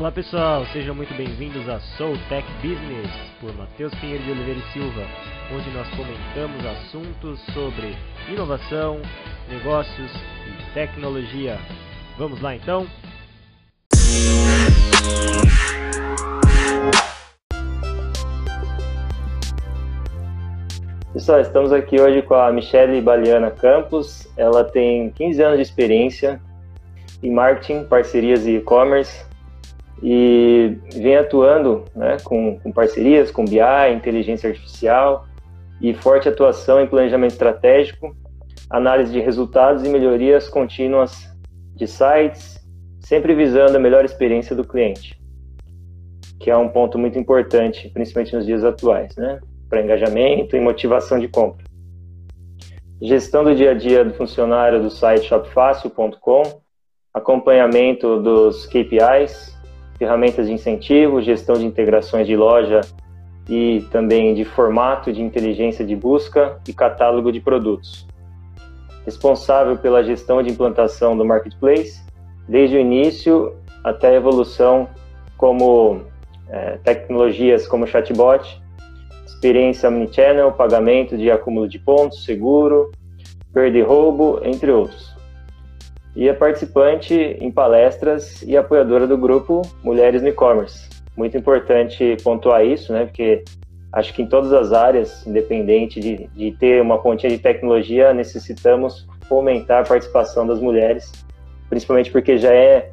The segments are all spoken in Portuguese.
Olá pessoal, sejam muito bem-vindos a Soul Tech Business por Matheus Pinheiro de Oliveira e Silva, onde nós comentamos assuntos sobre inovação, negócios e tecnologia. Vamos lá então? Pessoal, estamos aqui hoje com a Michelle Baliana Campos. Ela tem 15 anos de experiência em marketing, parcerias e e-commerce e vem atuando né, com, com, parcerias com BI, inteligência artificial e forte atuação em planejamento estratégico, análise de resultados e melhorias contínuas de sites, sempre visando a melhor experiência do cliente, que é um ponto muito importante, principalmente nos dias atuais, né, para engajamento e motivação de compra. Gestão do dia a dia do funcionário do site shopfácil.com, acompanhamento dos KPIs, ferramentas de incentivo, gestão de integrações de loja e também de formato de inteligência de busca e catálogo de produtos. Responsável pela gestão de implantação do marketplace, desde o início até a evolução como é, tecnologias como chatbot, experiência omnichannel, pagamento de acúmulo de pontos, seguro, perda e roubo, entre outros e é participante em palestras e apoiadora do grupo Mulheres no E-Commerce. Muito importante pontuar isso, né? Porque acho que em todas as áreas, independente de, de ter uma pontinha de tecnologia, necessitamos fomentar a participação das mulheres, principalmente porque já é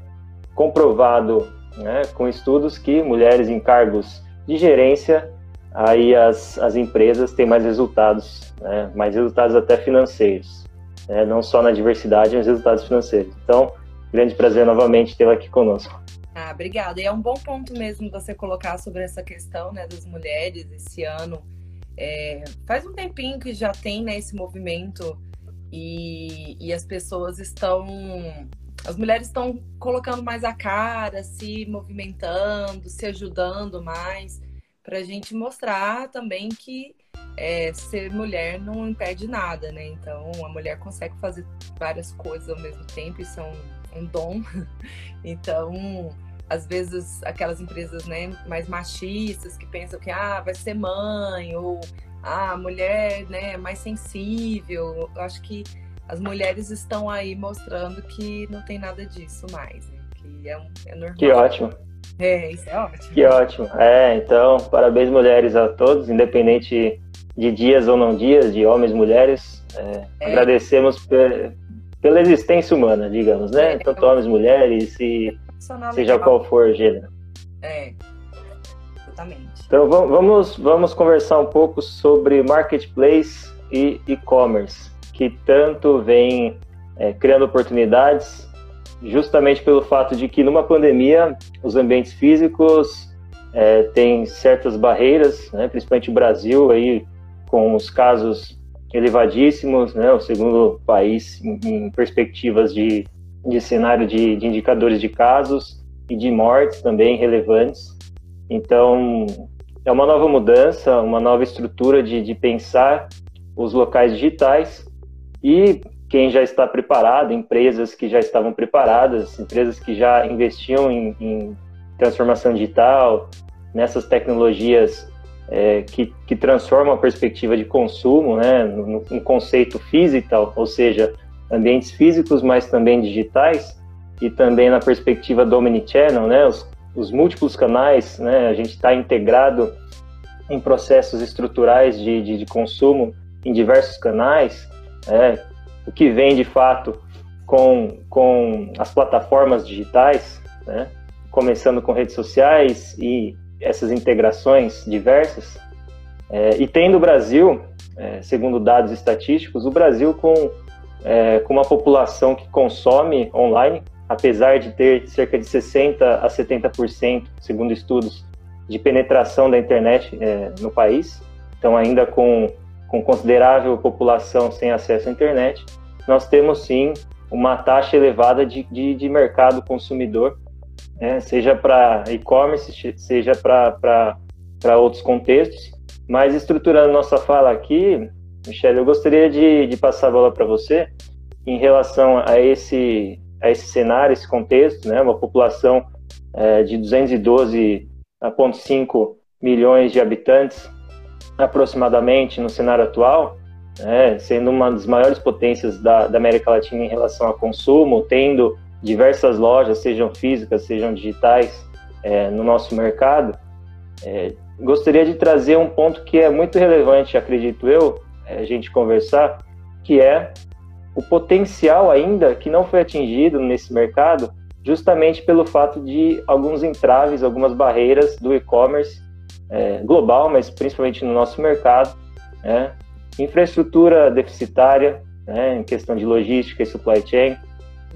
comprovado né, com estudos que mulheres em cargos de gerência, aí as, as empresas têm mais resultados, né, mais resultados até financeiros né, não só na diversidade, mas resultados financeiros. Então, grande prazer novamente tê-la aqui conosco. Ah, obrigada. E é um bom ponto mesmo você colocar sobre essa questão né, das mulheres esse ano. É, faz um tempinho que já tem né, esse movimento e, e as pessoas estão. As mulheres estão colocando mais a cara, se movimentando, se ajudando mais, para a gente mostrar também que é, ser mulher não impede nada, né? Então a mulher consegue fazer várias coisas ao mesmo tempo, isso é um, um dom. então, às vezes, aquelas empresas né, mais machistas que pensam que ah, vai ser mãe, ou ah, a mulher né, é mais sensível. Eu acho que as mulheres estão aí mostrando que não tem nada disso mais, né? Que é, um, é normal. Que ótimo. É, isso é ótimo. Que ótimo. É, então, parabéns mulheres a todos, independente de dias ou não dias, de homens, mulheres. É, é. Agradecemos pela existência humana, digamos, né? É. Tanto homens, mulheres e seja qual for o gênero. É, exatamente. Então vamos, vamos conversar um pouco sobre marketplace e e-commerce, que tanto vem é, criando oportunidades, justamente pelo fato de que numa pandemia os ambientes físicos é, têm certas barreiras, né, principalmente o Brasil aí com os casos elevadíssimos, né, o segundo país em, em perspectivas de, de cenário de, de, indicadores de casos e de mortes também relevantes. Então, é uma nova mudança, uma nova estrutura de, de pensar os locais digitais e quem já está preparado, empresas que já estavam preparadas, empresas que já investiam em, em transformação digital, nessas tecnologias é, que, que transforma a perspectiva de consumo, né, no, conceito physical, ou seja, ambientes físicos, mas também digitais, e também na perspectiva do omnichannel, né, os, os múltiplos canais, né, a gente está integrado em processos estruturais de, de, de, consumo em diversos canais, é, o que vem de fato com, com as plataformas digitais, né, começando com redes sociais e essas integrações diversas. É, e tendo o Brasil, é, segundo dados estatísticos, o Brasil com, é, com uma população que consome online, apesar de ter cerca de 60% a 70%, segundo estudos, de penetração da internet é, no país, então ainda com, com considerável população sem acesso à internet, nós temos sim uma taxa elevada de, de, de mercado consumidor né? seja para e-commerce, seja para outros contextos. Mas estruturando nossa fala aqui, Michelle, eu gostaria de, de passar a bola para você em relação a esse, a esse cenário, esse contexto, né? uma população é, de 212,5 milhões de habitantes, aproximadamente, no cenário atual, né, sendo uma das maiores potências da, da, América Latina em relação a consumo, tendo diversas lojas, sejam físicas, sejam digitais, é, no nosso mercado, é, gostaria de trazer um ponto que é muito relevante, acredito eu, é, a gente conversar, que é o potencial ainda que não foi atingido nesse mercado, justamente pelo fato de alguns entraves, algumas barreiras do e-commerce é, global, mas principalmente no nosso mercado, né? infraestrutura deficitária, né, em questão de logística e supply chain,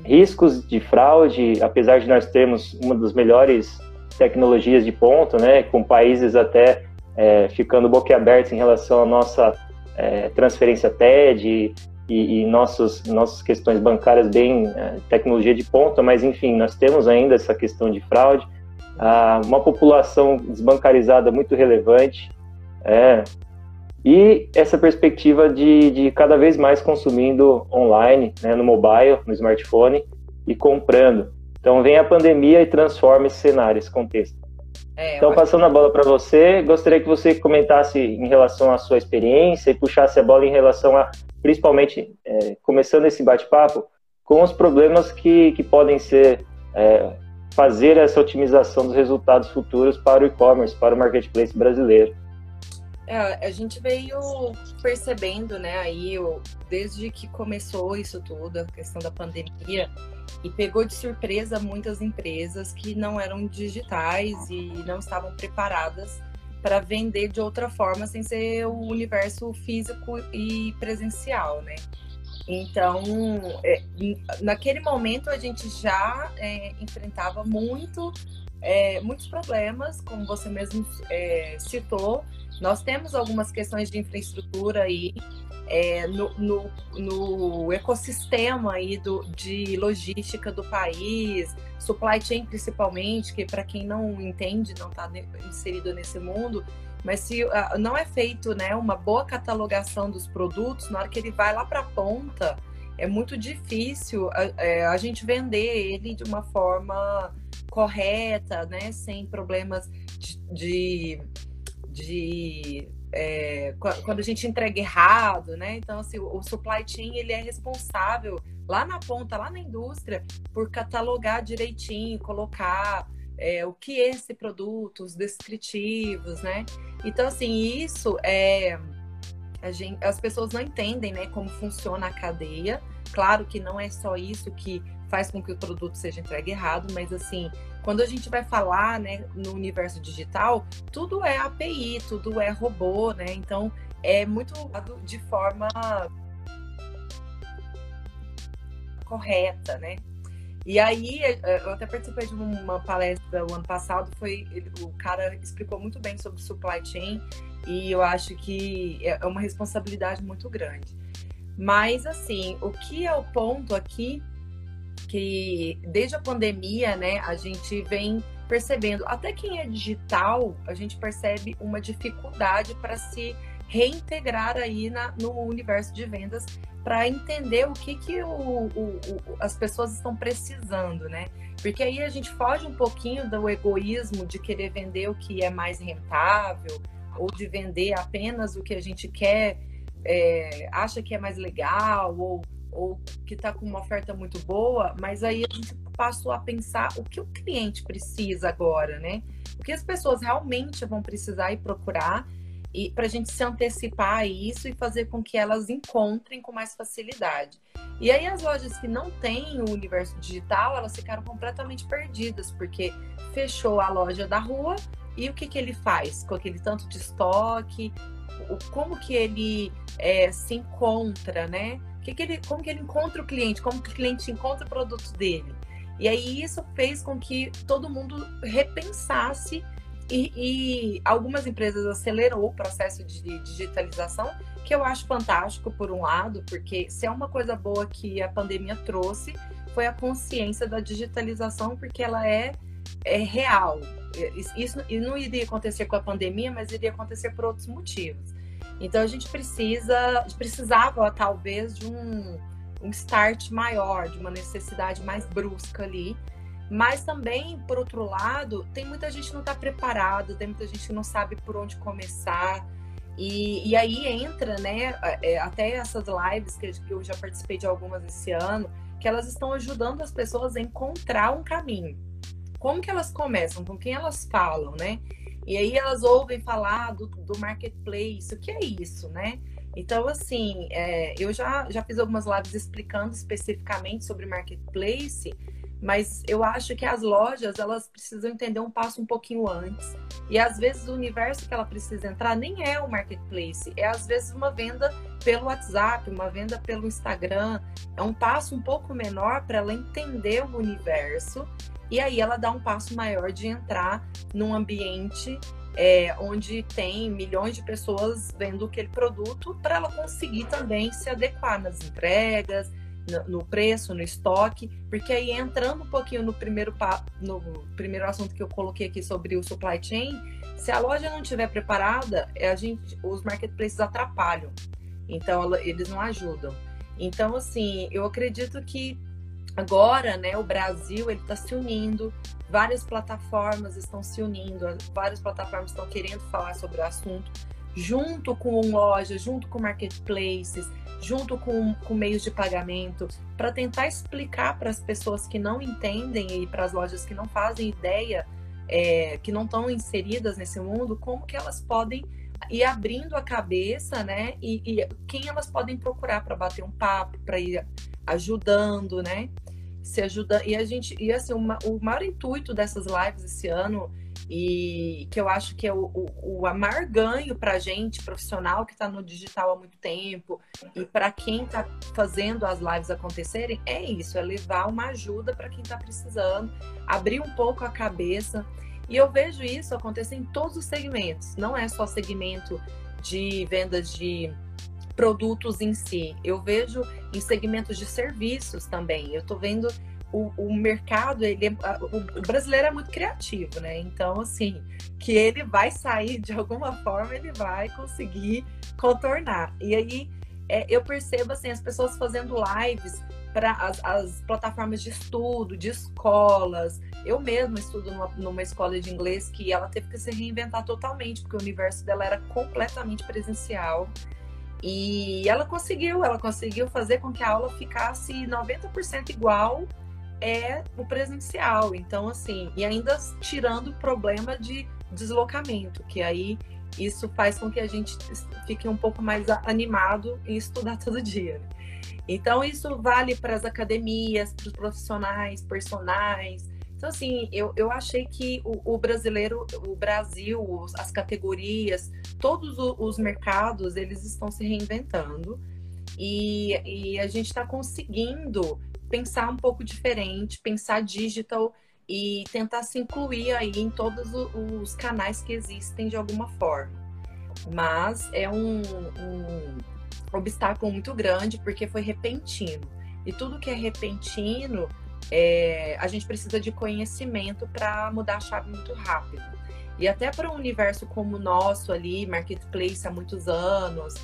riscos de fraude, apesar de nós termos uma das melhores tecnologias de ponta, né, com países até é, ficando boquiabertos em relação à nossa é, transferência TED e, e nossos, nossas questões bancárias bem é, tecnologia de ponta, mas enfim, nós temos ainda essa questão de fraude, ah, uma população desbancarizada muito relevante, é, e essa perspectiva de, de cada vez mais consumindo online, né, no mobile, no smartphone e comprando. Então vem a pandemia e transforma esse cenário, esse contexto. É, então, passando a bola para você, gostaria que você comentasse em relação à sua experiência e puxasse a bola em relação a principalmente, é, começando esse bate-papo, com os problemas que, que podem ser é, fazer essa otimização dos resultados futuros para o e-commerce, para o marketplace brasileiro. É, a gente veio percebendo, né, aí, desde que começou isso tudo, a questão da pandemia, e pegou de surpresa muitas empresas que não eram digitais e não estavam preparadas para vender de outra forma sem ser o universo físico e presencial, né? Então, é, naquele momento a gente já é, enfrentava muito, é, muitos problemas, como você mesmo é, citou. Nós temos algumas questões de infraestrutura aí é, no, no, no, ecossistema aí do, de logística do país, supply chain principalmente, que para quem não entende, não está inserido nesse mundo, mas se uh, não é feito né, uma boa catalogação dos produtos, na hora que ele vai lá para a ponta, é muito difícil a, é, a, gente vender ele de uma forma correta, né, sem problemas de, de, de é, quando a gente entrega errado, né? Então, assim, o supply chain ele é responsável lá na ponta, lá na indústria, por catalogar direitinho, colocar é, o que é esse produto, os descritivos, né? Então, assim, isso é. Gente, as pessoas não entendem né, como funciona a cadeia. Claro que não é só isso que faz com que o produto seja entregue errado, mas assim, quando a gente vai falar né, no universo digital, tudo é API, tudo é robô, né? Então é muito de forma correta, né? E aí, é, eu até participei de uma palestra o ano passado, foi o cara explicou muito bem sobre supply chain e eu acho que é, é uma responsabilidade muito grande. Mas assim, o que é o ponto aqui que desde a pandemia, né, a gente vem percebendo, até quem é digital, a gente percebe uma dificuldade para se reintegrar aí na, no universo de vendas para entender o que, que o, o, o, as pessoas estão precisando, né? Porque aí a gente foge um pouquinho do egoísmo de querer vender o que é mais rentável ou de vender apenas o que a gente quer, é, acha que é mais legal ou ou que está com uma oferta muito boa, mas aí a gente passou a pensar o que o cliente precisa agora, né? O que as pessoas realmente vão precisar e procurar e para a gente se antecipar a isso e fazer com que elas encontrem com mais facilidade. E aí as lojas que não têm o universo digital, elas ficaram completamente perdidas, porque fechou a loja da rua e o que, que ele faz com aquele tanto de estoque, como que ele é, se encontra, né? Que, que ele, como que ele encontra o cliente, como que o cliente encontra o produto dele. E aí isso fez com que todo mundo repensasse e, e, algumas empresas acelerou o processo de digitalização, que eu acho fantástico por um lado, porque se é uma coisa boa que a pandemia trouxe, foi a consciência da digitalização, porque ela é, é real. Isso não iria acontecer com a pandemia, mas iria acontecer por outros motivos. Então a gente precisa, precisava talvez de um, um start maior, de uma necessidade mais brusca ali. Mas também, por outro lado, tem muita gente que não está preparado, tem muita gente que não sabe por onde começar. E, e aí entra, né, é, até essas lives que eu já participei de algumas esse ano, que elas estão ajudando as pessoas a encontrar um caminho. Como que elas começam? Com quem elas falam, né? E aí elas ouvem falar do, do marketplace, o que é isso, né? Então, assim, é, eu já, já fiz algumas lives explicando especificamente sobre marketplace, mas eu acho que as lojas elas precisam entender um passo um pouquinho antes. E às vezes o universo que ela precisa entrar nem é o marketplace, é às vezes uma venda pelo WhatsApp, uma venda pelo Instagram. É um passo um pouco menor para ela entender o universo e aí ela dá um passo maior de entrar num ambiente é, onde tem milhões de pessoas vendo aquele produto para ela conseguir também se adequar nas entregas, no preço, no estoque, porque aí entrando um pouquinho no primeiro, no primeiro assunto que eu coloquei aqui sobre o supply chain, se a loja não estiver preparada, é a gente, os marketplaces atrapalham, então eles não ajudam. Então, assim, eu acredito que agora, né, o Brasil ele está se unindo, várias plataformas estão se unindo, várias plataformas estão querendo falar sobre o assunto, junto com lojas, junto com marketplaces, junto com, com meios de pagamento, para tentar explicar para as pessoas que não entendem e para as lojas que não fazem ideia, é, que não estão inseridas nesse mundo, como que elas podem ir abrindo a cabeça, né? E, e quem elas podem procurar para bater um papo, para ir ajudando, né? Se ajuda e a gente e assim uma, o maior intuito dessas lives esse ano e que eu acho que é o, o, o amar ganho gente profissional que está no digital há muito tempo e para quem está fazendo as lives acontecerem é isso, é levar uma ajuda para quem está precisando, abrir um pouco a cabeça e eu vejo isso acontecer em todos os segmentos, não é só segmento de vendas de produtos em si, eu vejo em segmentos de serviços também. Eu estou vendo o, o mercado, ele o brasileiro é muito criativo, né? Então, assim, que ele vai sair de alguma forma, ele vai conseguir contornar. E aí é, eu percebo assim, as pessoas fazendo lives para as, as, plataformas de estudo, de escolas. Eu mesma estudo numa, numa, escola de inglês que ela teve que se reinventar totalmente, porque o universo dela era completamente presencial. E ela conseguiu, ela conseguiu fazer com que a aula ficasse 90% igual é o presencial. Então, assim, e ainda tirando o problema de deslocamento, que aí isso faz com que a gente fique um pouco mais animado em estudar todo dia. Então, isso vale para as academias, para os profissionais, personagens. Então, assim, eu, eu achei que o, o brasileiro, o Brasil, as categorias, todos os mercados, eles estão se reinventando. E, e a gente está conseguindo pensar um pouco diferente, pensar digital e tentar se incluir aí em todos os canais que existem de alguma forma. Mas é um, um obstáculo muito grande porque foi repentino. E tudo que é repentino, é, a gente precisa de conhecimento para mudar a chave muito rápido. E até para um universo como o nosso ali, marketplace há muitos anos,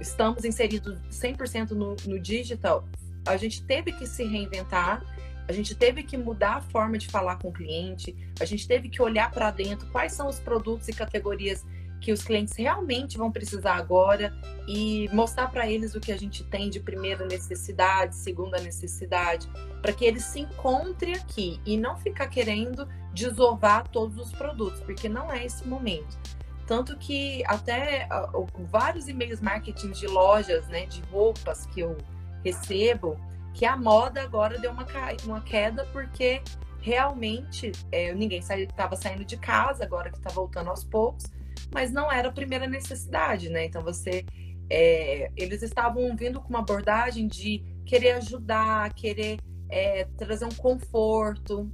estamos inseridos 100% no, no digital, a gente teve que se reinventar, a gente teve que mudar a forma de falar com o cliente, a gente teve que olhar para dentro quais são os produtos e categorias que os clientes realmente vão precisar agora e mostrar para eles o que a gente tem de primeira necessidade, segunda necessidade, para que eles se encontrem aqui e não ficar querendo desovar todos os produtos, porque não é esse momento. Tanto que até uh, vários e-mails marketing de lojas, né, de roupas que eu recebo que a moda agora deu uma, uma queda porque realmente é, ninguém estava saindo de casa, agora que está voltando aos poucos, mas não era a primeira necessidade, né? Então você. É, eles estavam vindo com uma abordagem de querer ajudar, querer é, trazer um conforto,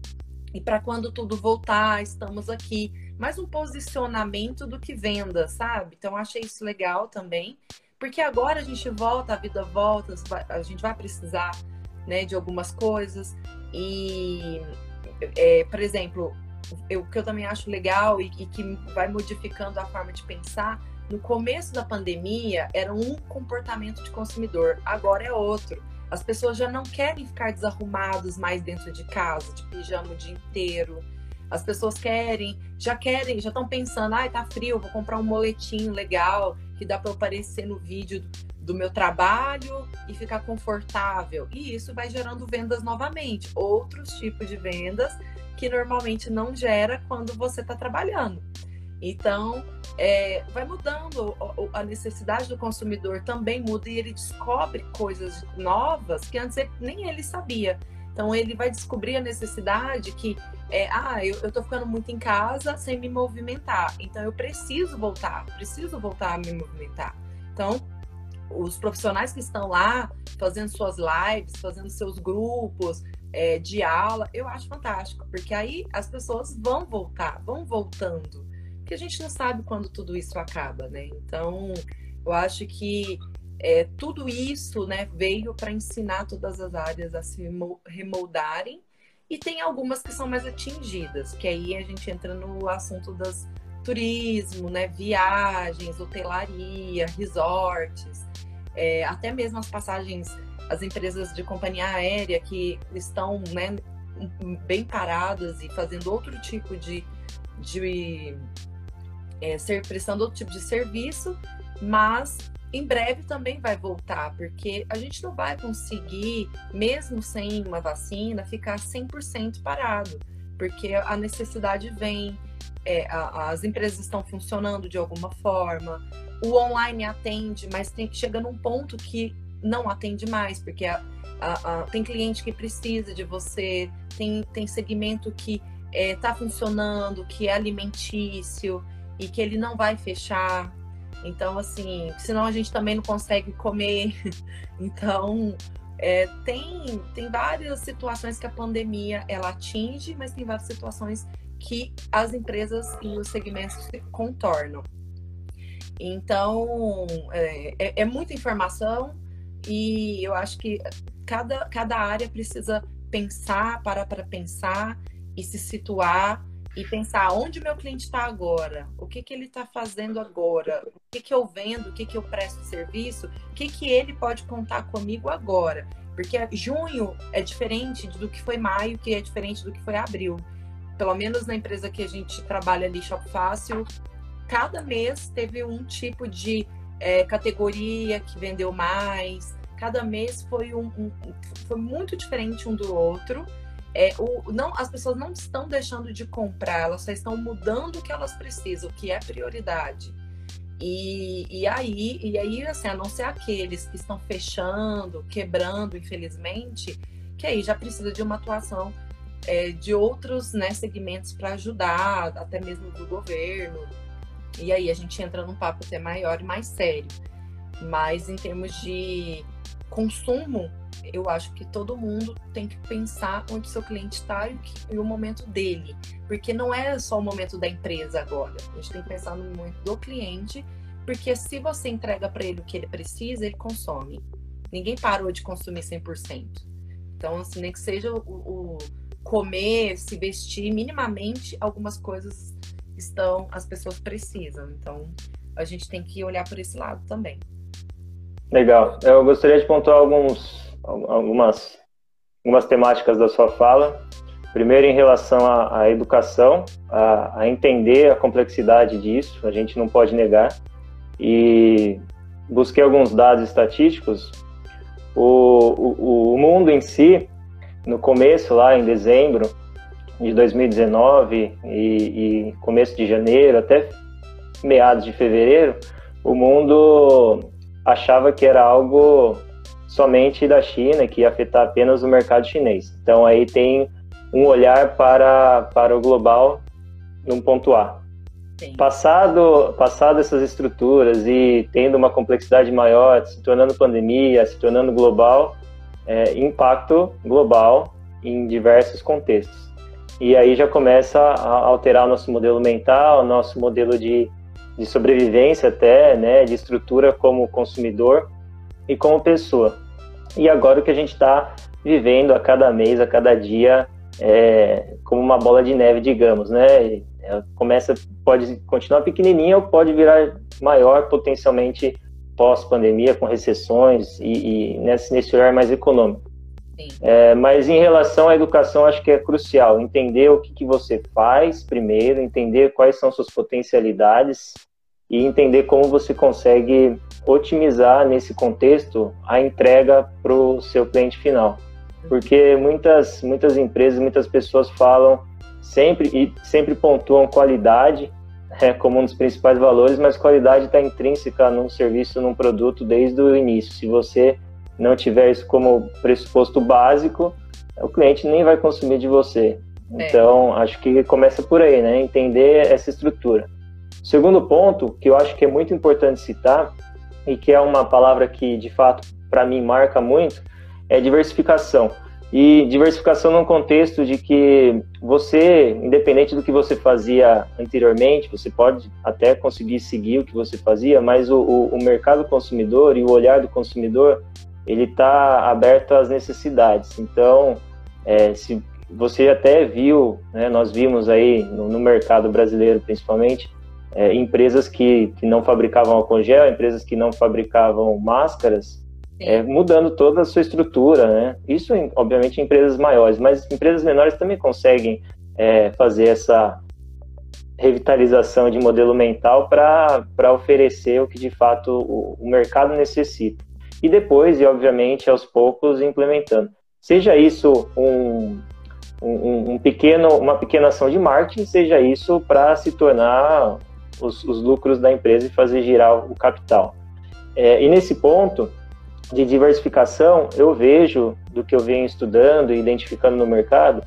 e para quando tudo voltar, estamos aqui. Mais um posicionamento do que venda, sabe? Então, achei isso legal também. Porque agora a gente volta, a vida volta, a gente vai precisar né, de algumas coisas. E, é, por exemplo, o que eu também acho legal e, e, que vai modificando a forma de pensar, no começo da pandemia era um comportamento de consumidor, agora é outro. As pessoas já não querem ficar desarrumados mais dentro de casa, de pijama o dia inteiro. As pessoas querem, já querem, já estão pensando, ai, tá frio, vou comprar um moletinho legal que dá para aparecer no vídeo do meu trabalho e ficar confortável. E isso vai gerando vendas novamente, outros tipos de vendas que normalmente não gera quando você está trabalhando. Então, é, vai mudando, a necessidade do consumidor também muda e ele descobre coisas novas que antes nem ele sabia. Então, ele vai descobrir a necessidade que, é, ah, eu, tô ficando muito em casa sem me movimentar, então eu preciso voltar, preciso voltar a me movimentar. Então, os profissionais que estão lá fazendo suas lives, fazendo seus grupos é, de aula, eu acho fantástico, porque aí as pessoas vão voltar, vão voltando, porque a gente não sabe quando tudo isso acaba, né? Então, eu acho que é, tudo isso né, veio para ensinar todas as áreas a se remoldarem e tem algumas que são mais atingidas, que aí a gente entra no assunto das turismo, né, viagens, hotelaria, resorts, é, até mesmo as passagens, as empresas de companhia aérea que estão né, bem paradas e fazendo outro tipo de, de é, ser, prestando outro tipo de serviço, mas em breve também vai voltar, porque a gente não vai conseguir, mesmo sem uma vacina, ficar 100% parado, porque a necessidade vem, é, a, as empresas estão funcionando de alguma forma, o online atende, mas tem, chega num ponto que não atende mais, porque a, a, a, tem cliente que precisa de você, tem, tem segmento que está é, funcionando, que é alimentício e que ele não vai fechar. Então, assim, senão a gente também não consegue comer. Então, é, tem, tem várias situações que a pandemia ela atinge, mas tem várias situações que as empresas e os segmentos se contornam. Então, é, é, é muita informação e eu acho que cada, cada área precisa pensar, parar para pensar e se situar e pensar onde meu cliente está agora, o que, que ele está fazendo agora, o que, que eu vendo, o que, que eu presto serviço, o que, que ele pode contar comigo agora. Porque junho é diferente do que foi maio, que é diferente do que foi abril. Pelo menos na empresa que a gente trabalha ali, Shop Fácil, cada mês teve um tipo de é, categoria que vendeu mais. Cada mês foi, um, um, foi muito diferente um do outro. É, o, não, as pessoas não estão deixando de comprar, elas só estão mudando o que elas precisam, o que é prioridade. E, e aí, e aí, assim, a não ser aqueles que estão fechando, quebrando, infelizmente, que aí já precisa de uma atuação é, de outros né, segmentos para ajudar, até mesmo do governo, e aí a gente entra num papo até maior e mais sério. Mas em termos de consumo, eu acho que todo mundo tem que pensar onde seu cliente está e, e, o momento dele. Porque não é só o momento da empresa agora. A gente tem que pensar no momento do cliente, porque se você entrega para ele o que ele precisa, ele consome. Ninguém parou de consumir 100%. Então, assim, nem que seja o, o comer, se vestir, minimamente algumas coisas estão, as pessoas precisam. Então, a gente tem que olhar por esse lado também. Legal. Eu gostaria de pontuar alguns, algumas, algumas temáticas da sua fala. Primeiro, em relação à, à educação, a, a, entender a complexidade disso, a gente não pode negar. E busquei alguns dados estatísticos. O, o, o mundo em si, no começo, lá em dezembro, de 2019 e, e começo de janeiro até meados de fevereiro, o mundo achava que era algo somente da China, que ia afetar apenas o mercado chinês. Então aí tem um olhar para, para o global num ponto A. Passado, passado essas estruturas e tendo uma complexidade maior, se tornando pandemia, se tornando global, é, impacto global em diversos contextos. E aí já começa a alterar o nosso modelo mental, nosso modelo de, de sobrevivência até, né, de estrutura como consumidor e como pessoa. E agora o que a gente está vivendo a cada mês, a cada dia, é, como uma bola de neve, digamos, né? É, começa, pode continuar pequenininha ou pode virar maior potencialmente pós-pandemia, com recessões e, e nesse, nesse olhar mais econômico. É, mas em relação à educação, acho que é crucial entender o que, que você faz primeiro, entender quais são suas potencialidades e entender como você consegue otimizar nesse contexto a entrega para o seu cliente final. Porque muitas, muitas empresas, muitas pessoas falam sempre e sempre pontuam qualidade é, como um dos principais valores, mas qualidade está intrínseca num serviço, num produto desde o início. Se você não tiver isso como pressuposto básico, o cliente nem vai consumir de você. É. Então, acho que começa por aí, né? Entender essa estrutura. Segundo ponto, que eu acho que é muito importante citar, e que é uma palavra que, de fato, para mim marca muito, é diversificação. E diversificação num contexto de que você, independente do que você fazia anteriormente, você pode até conseguir seguir o que você fazia, mas o, o, o mercado consumidor e o olhar do consumidor ele está aberto às necessidades. Então, é, se você até viu, né, nós vimos aí no, no mercado brasileiro principalmente, é, empresas que, que não fabricavam álcool gel, empresas que não fabricavam máscaras, é, mudando toda a sua estrutura, né? Isso, obviamente, em empresas maiores, mas empresas menores também conseguem é, fazer essa revitalização de modelo mental para oferecer o que de fato o, o mercado necessita e depois, e obviamente, aos poucos implementando. Seja isso um, um, um pequeno, uma pequena ação de marketing, seja isso para se tornar os, os, lucros da empresa e fazer girar o capital. É, e nesse ponto de diversificação, eu vejo, do que eu venho estudando e identificando no mercado,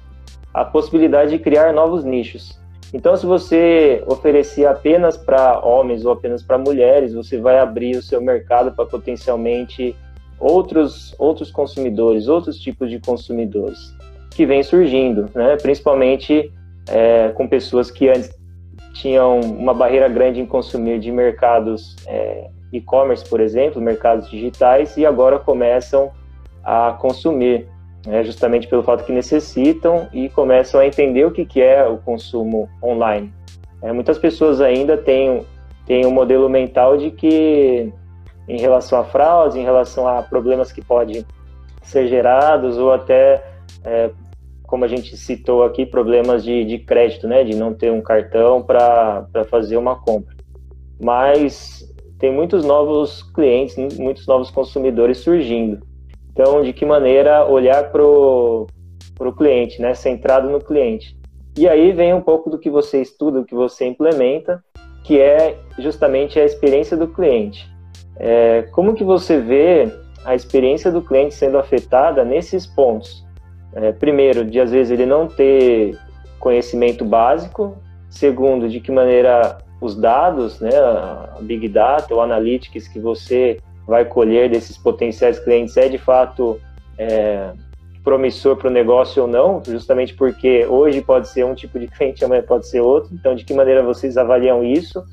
a possibilidade de criar novos nichos. Então, se você oferecer apenas para homens ou apenas para mulheres, você vai abrir o seu mercado para potencialmente outros, outros consumidores, outros tipos de consumidores que vêm surgindo, né? principalmente é, com pessoas que antes tinham uma barreira grande em consumir de mercados é, e-commerce, por exemplo, mercados digitais, e agora começam a consumir né, justamente pelo fato que necessitam e começam a entender o que, que é o consumo online. É, muitas pessoas ainda têm, têm um modelo mental de que, em relação a fraudes, em relação a problemas que podem ser gerados, ou até, é, como a gente citou aqui, problemas de, de crédito, né, de não ter um cartão para fazer uma compra. Mas tem muitos novos clientes, muitos novos consumidores surgindo. Então, de que maneira olhar para o cliente, né? Centrado no cliente. E aí vem um pouco do que você estuda, do que você implementa, que é justamente a experiência do cliente. É, como que você vê a experiência do cliente sendo afetada nesses pontos? É, primeiro, de às vezes ele não ter conhecimento básico. Segundo, de que maneira os dados, né, a Big Data ou Analytics que você vai colher desses potenciais clientes é de fato é, promissor para o negócio ou não, justamente porque hoje pode ser um tipo de cliente, amanhã pode ser outro. Então, de que maneira vocês avaliam isso?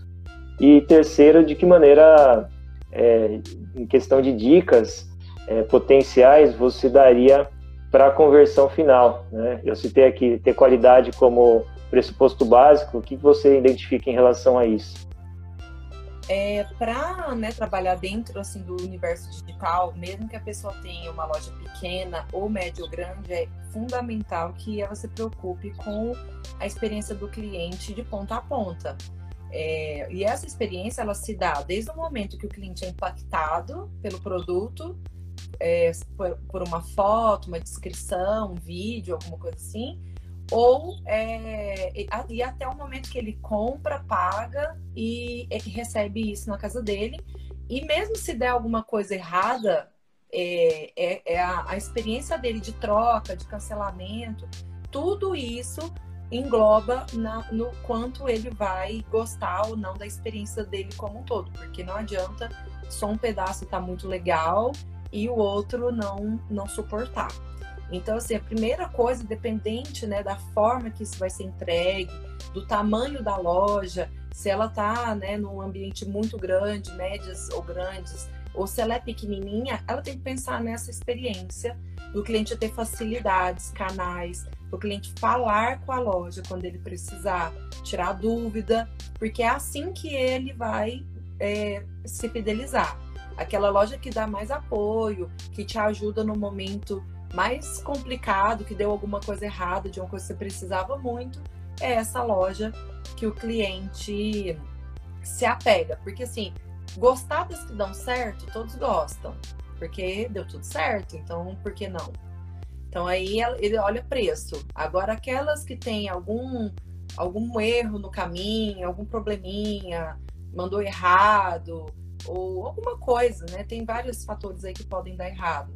E terceiro, de que maneira, é, em questão de dicas é, potenciais, você daria para a conversão final? Né? Eu citei aqui ter qualidade como pressuposto básico. O que você identifica em relação a isso? É, para né, trabalhar dentro assim do universo digital, mesmo que a pessoa tenha uma loja pequena ou média ou grande, é fundamental que ela se preocupe com a experiência do cliente de ponta a ponta. É, e essa experiência ela se dá desde o momento que o cliente é impactado pelo produto, é, por, por uma foto, uma descrição, um vídeo, alguma coisa assim, ou é, e até o momento que ele compra, paga e ele recebe isso na casa dele. E mesmo se der alguma coisa errada, é, é, é a, a, experiência dele de troca, de cancelamento, tudo isso engloba na, no quanto ele vai gostar ou não da experiência dele como um todo, porque não adianta só um pedaço tá muito legal e o outro não não suportar. Então, assim, a primeira coisa, dependente né, da forma que isso vai ser entregue, do tamanho da loja, se ela está né, num ambiente muito grande, médias ou grandes, ou se ela é pequenininha, ela tem que pensar nessa experiência do cliente ter facilidades, canais, do cliente falar com a loja quando ele precisar, tirar dúvida, porque é assim que ele vai é, se fidelizar. aquela loja que dá mais apoio, que te ajuda no momento mais complicado, que deu alguma coisa errada, de uma coisa que você precisava muito, é essa loja que o cliente se apega. Porque assim, gostar das que dão certo, todos gostam. Porque deu tudo certo, então por que não? Então aí ele olha preço. Agora aquelas que têm algum algum erro no caminho, algum probleminha, mandou errado ou alguma coisa, né? Tem vários fatores aí que podem dar errado.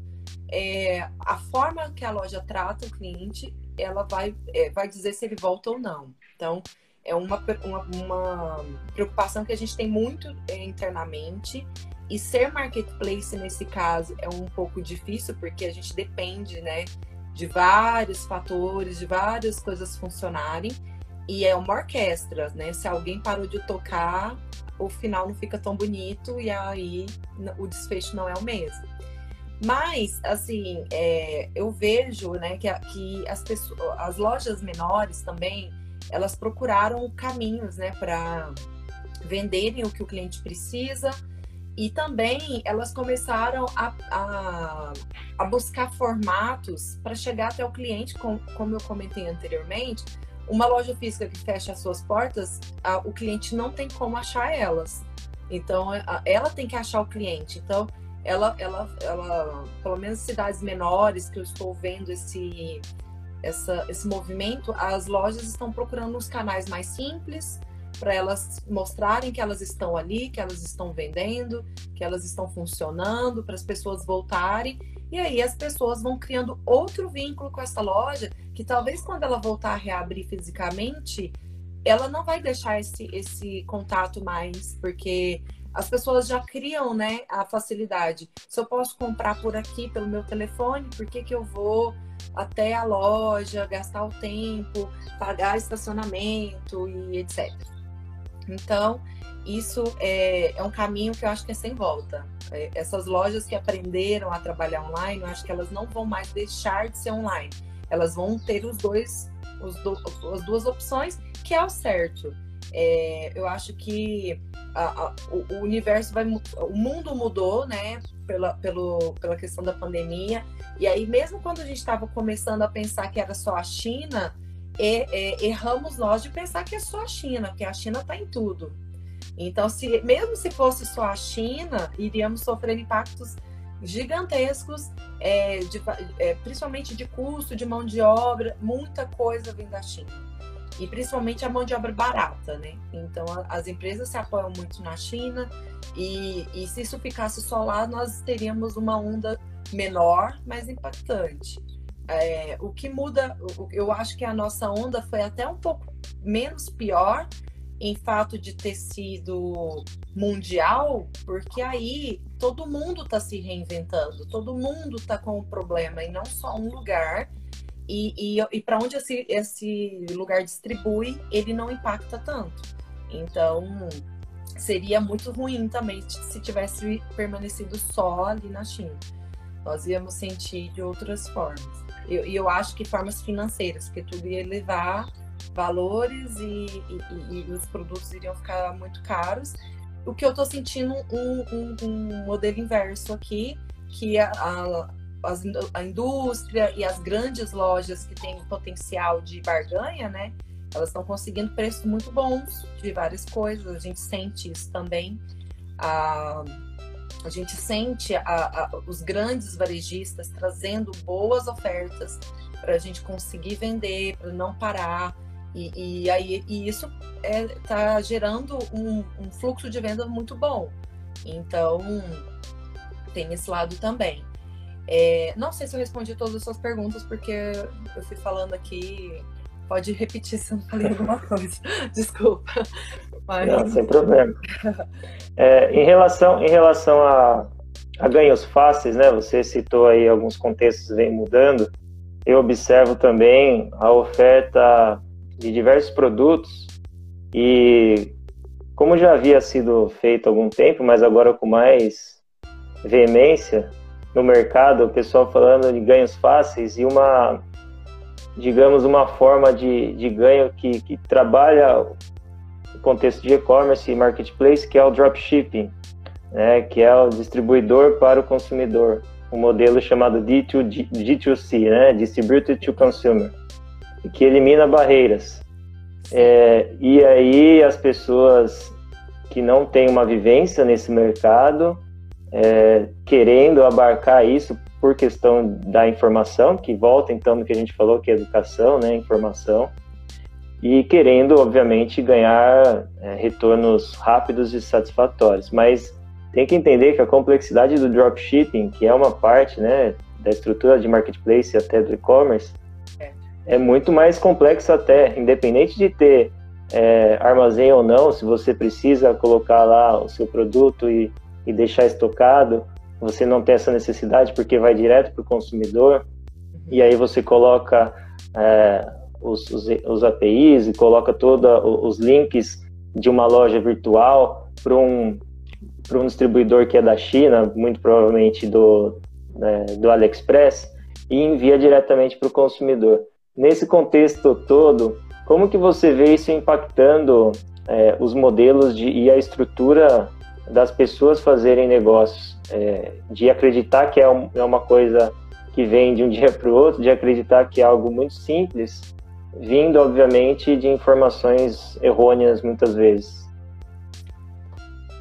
É, a forma que a loja trata o cliente, ela vai, é, vai dizer se ele volta ou não. Então, é uma, uma, uma preocupação que a gente tem muito é, internamente. E ser marketplace nesse caso é um pouco difícil, porque a gente depende, né, de vários fatores, de várias coisas funcionarem. E é uma orquestra, né? Se alguém parou de tocar, o final não fica tão bonito e aí o desfecho não é o mesmo. Mas, assim, é, eu vejo né, que, que as, pessoas, as lojas menores também, elas procuraram caminhos né, para venderem o que o cliente precisa e também elas começaram a, a, a buscar formatos para chegar até o cliente, com, como eu comentei anteriormente, uma loja física que fecha as suas portas, a, o cliente não tem como achar elas. Então, a, ela tem que achar o cliente. Então, ela, ela, ela, pelo menos cidades menores que eu estou vendo esse, essa, esse movimento, as lojas estão procurando os canais mais simples para elas mostrarem que elas estão ali, que elas estão vendendo, que elas estão funcionando, para as pessoas voltarem. E aí as pessoas vão criando outro vínculo com essa loja, que talvez quando ela voltar a reabrir fisicamente, ela não vai deixar esse, esse contato mais, porque as pessoas já criam né, a facilidade. Se eu posso comprar por aqui pelo meu telefone, por que, que eu vou até a loja, gastar o tempo, pagar estacionamento e etc. Então, isso é, é um caminho que eu acho que é sem volta. É, essas lojas que aprenderam a trabalhar online, eu acho que elas não vão mais deixar de ser online. Elas vão ter os dois, os do, as duas opções, que é o certo. É, eu acho que a, a, o, o, universo vai, o mundo mudou, né, pela, pelo, pela questão da pandemia. E aí, mesmo quando a gente estava começando a pensar que era só a China, erramos nós de pensar que é só a China, porque a China está em tudo. Então, se, mesmo se fosse só a China, iríamos sofrer impactos gigantescos, é, de, é, principalmente de custo, de mão de obra, muita coisa vem da China. E principalmente a mão de obra barata, né? Então, a, as empresas se apoiam muito na China, e, e se isso ficasse só lá, nós teríamos uma onda menor, mais impactante. É, o que muda, eu acho que a nossa onda foi até um pouco menos pior, em fato de ter sido mundial, porque aí todo mundo está se reinventando, todo mundo está com um problema e não só um lugar. E, e, e para onde esse, esse lugar distribui, ele não impacta tanto. Então, seria muito ruim também se tivesse permanecido só ali na China. Nós íamos sentir de outras formas. E eu, eu, acho que formas financeiras, porque tudo ia levar valores e, e, e, os produtos iriam ficar muito caros. O que eu estou sentindo um, um, um, modelo inverso aqui, que a, a, a, indústria e as grandes lojas que têm potencial de barganha, né? Elas estão conseguindo preços muito bons de várias coisas. A gente sente isso também. A, a gente sente a, os grandes varejistas trazendo boas ofertas para a gente conseguir vender, para não parar. E, e aí e isso está é, tá gerando um, um, fluxo de venda muito bom. Então, tem esse lado também. É, não sei se eu respondi todas as suas perguntas, porque eu fui falando aqui. Pode repetir se eu não falei alguma coisa. Desculpa. Mas... Não, sem problema. É, em relação, em relação a, a ganhos fáceis, né? Você citou aí alguns contextos vem mudando. Eu observo também a oferta de diversos produtos e como já havia sido feito há algum tempo, mas agora com mais veemência no mercado, o pessoal falando de ganhos fáceis e uma, digamos, uma forma de, de ganho que, que trabalha o contexto de e-commerce e marketplace, que é o dropshipping. né, que é o distribuidor para o consumidor, um modelo chamado D2G, D2C, né, Distributed to Consumer, que elimina barreiras. É, e aí as pessoas que não têm uma vivência nesse mercado, é, querendo abarcar isso por questão da informação, que volta então no que a gente falou, que é educação, né, informação, e querendo, obviamente, ganhar é, retornos rápidos e satisfatórios. Mas tem que entender que a complexidade do dropshipping, que é uma parte né, da estrutura de marketplace e até do e-commerce, é. é muito mais complexo até, independente de ter é, armazém ou não, se você precisa colocar lá o seu produto e, e deixar estocado, você não tem essa necessidade porque vai direto para o consumidor, e aí você coloca é, os, os, os, APIs e coloca todos os links de uma loja virtual para um, um distribuidor que é da China, muito provavelmente do, né, do AliExpress, e envia diretamente para o consumidor. Nesse contexto todo, como que você vê isso impactando é, os modelos de, e a estrutura das pessoas fazerem negócios, é, de acreditar que é, um, é uma coisa que vem de um dia para o outro, de acreditar que é algo muito simples, vindo, obviamente, de informações errôneas muitas vezes.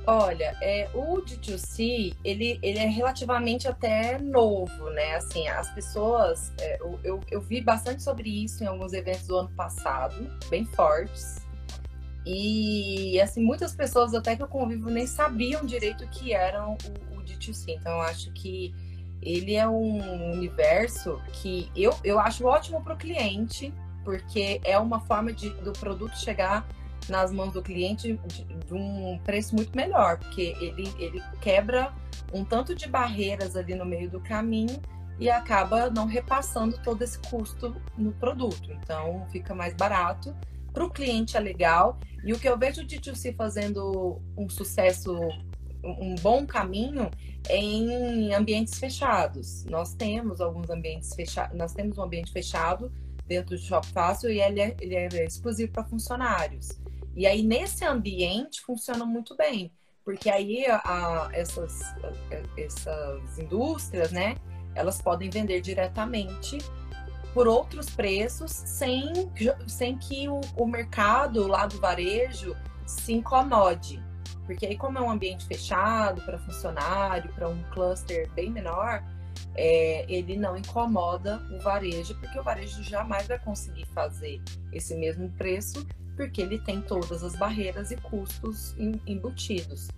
Olha, é, o D2C, ele, ele é relativamente até novo, né? Assim, as pessoas, é, eu, eu, eu vi bastante sobre isso em alguns eventos do ano passado, bem fortes. E, assim, muitas pessoas até que eu convivo nem sabiam direito o que era o, o D2C. Então, eu acho que ele é um universo que eu, eu acho ótimo para o cliente, porque é uma forma de, do produto chegar nas mãos do cliente de, de, um preço muito melhor, porque ele, ele quebra um tanto de barreiras ali no meio do caminho e acaba não repassando todo esse custo no produto. Então, fica mais barato para o cliente é legal. E o que eu vejo de D2C fazendo um sucesso, um bom caminho, é em ambientes fechados. Nós temos alguns ambientes fechados, nós temos um ambiente fechado dentro do Shop Fácil e ele é, ele é exclusivo para funcionários. E aí, nesse ambiente, funciona muito bem, porque aí a, essas, essas indústrias, né, elas podem vender diretamente por outros preços sem, sem que o, o mercado lá do varejo se incomode. Porque aí, como é um ambiente fechado para funcionário, para um cluster bem menor, é, ele não incomoda o varejo, porque o varejo jamais vai conseguir fazer esse mesmo preço, porque ele tem todas as barreiras e custos embutidos.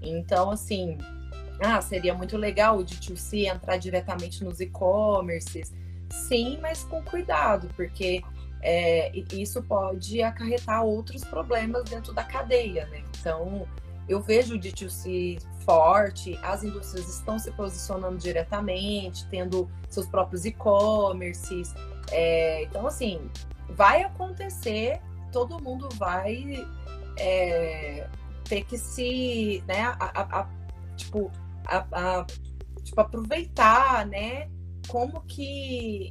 Então, assim, ah, seria muito legal o D2C entrar diretamente nos e-commerces, sim, mas com cuidado, porque é, isso pode acarretar outros problemas dentro da cadeia, né? Então, eu vejo o D2C forte, as indústrias estão se posicionando diretamente, tendo seus próprios e-commerces. É, então, assim, vai acontecer, todo mundo vai é, ter que se, né, a, a, a, tipo, tipo, aproveitar, né, como que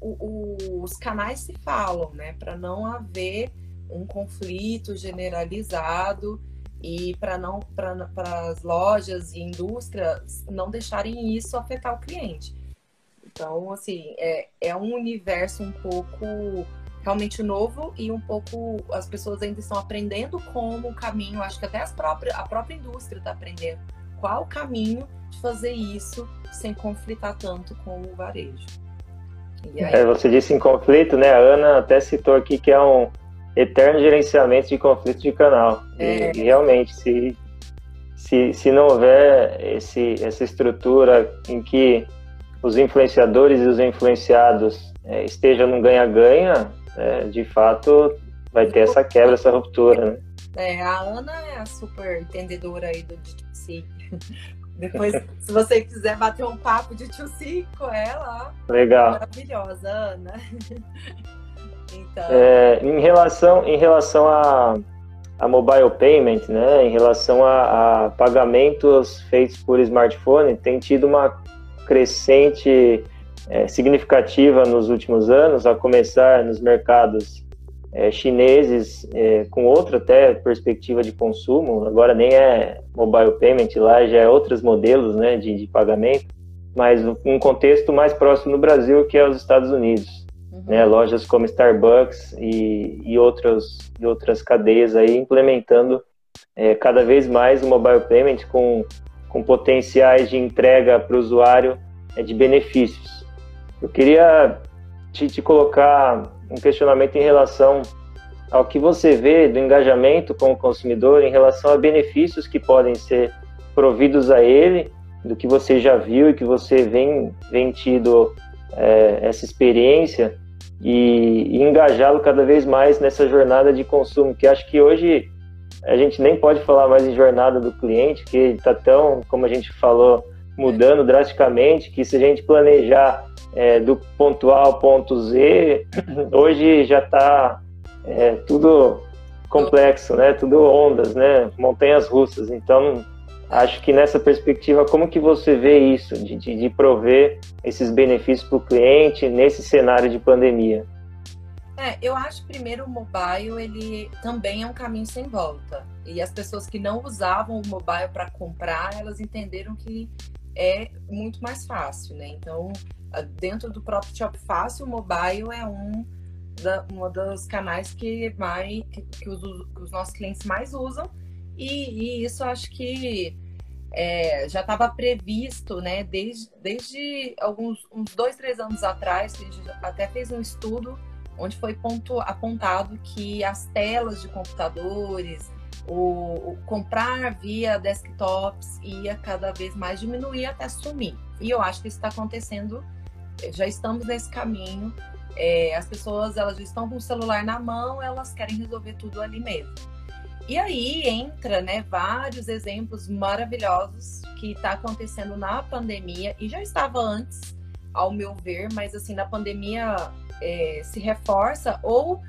o, o, os canais se falam, né? Para não haver um conflito generalizado e para não para as lojas e indústrias não deixarem isso afetar o cliente. Então, assim, é, é um universo um pouco realmente novo e um pouco as pessoas ainda estão aprendendo como o caminho, acho que até as próprias, a própria indústria está aprendendo qual o caminho de fazer isso sem conflitar tanto com o varejo. Aí... É, você disse em conflito, né? A Ana até citou aqui que é um eterno gerenciamento de conflito de canal. É. E, realmente, se, se, se não houver esse, essa estrutura em que os influenciadores e os influenciados é, estejam num ganha-ganha, é, de fato vai ter essa quebra, essa ruptura. Né? É, a Ana é a super entendedora aí do DTC. Depois, se você quiser bater um papo de tio com ela, legal, maravilhosa, Ana. então... É, em relação, em relação a, a mobile payment, né, em relação a, a pagamentos feitos por smartphone, tem tido uma crescente é, significativa nos últimos anos, a começar nos mercados é, chineses é, com outra até perspectiva de consumo, agora nem é mobile payment lá, já é outros modelos né, de, de pagamento, mas um contexto mais próximo no Brasil que é os Estados Unidos. Uhum. Né, lojas como Starbucks e, e, outras, e outras cadeias aí implementando é, cada vez mais o mobile payment com, com potenciais de entrega para o usuário é, de benefícios. Eu queria te, te colocar um questionamento em relação ao que você vê do engajamento com o consumidor em relação a benefícios que podem ser providos a ele, do que você já viu e que você vem, vem tido é, essa experiência e, e engajá-lo cada vez mais nessa jornada de consumo, que acho que hoje a gente nem pode falar mais em jornada do cliente, que está tão, como a gente falou, mudando drasticamente, que se a gente planejar é, do ponto A ao ponto Z, hoje já está é, tudo complexo, né? Tudo ondas, né? Montanhas russas. Então, acho que nessa perspectiva, como que você vê isso, de, de, de prover esses benefícios para o cliente nesse cenário de pandemia? É, eu acho primeiro o mobile ele também é um caminho sem volta. E as pessoas que não usavam o mobile para comprar, elas entenderam que é muito mais fácil, né? Então, dentro do próprio Shopify, o mobile é um da, uma dos canais que, mais, que, que, os, que os nossos clientes mais usam. E, e isso acho que é, já estava previsto, né? Desde, desde alguns uns dois, três anos atrás, a gente até fez um estudo onde foi ponto, apontado que as telas de computadores, o, o, comprar via desktops ia cada vez mais diminuir até sumir. E eu acho que isso está acontecendo, já estamos nesse caminho. É, as pessoas elas já estão com o celular na mão, elas querem resolver tudo ali mesmo. E aí entra, né, vários exemplos maravilhosos que está acontecendo na pandemia e já estava antes, ao meu ver, mas assim na pandemia é, se reforça ou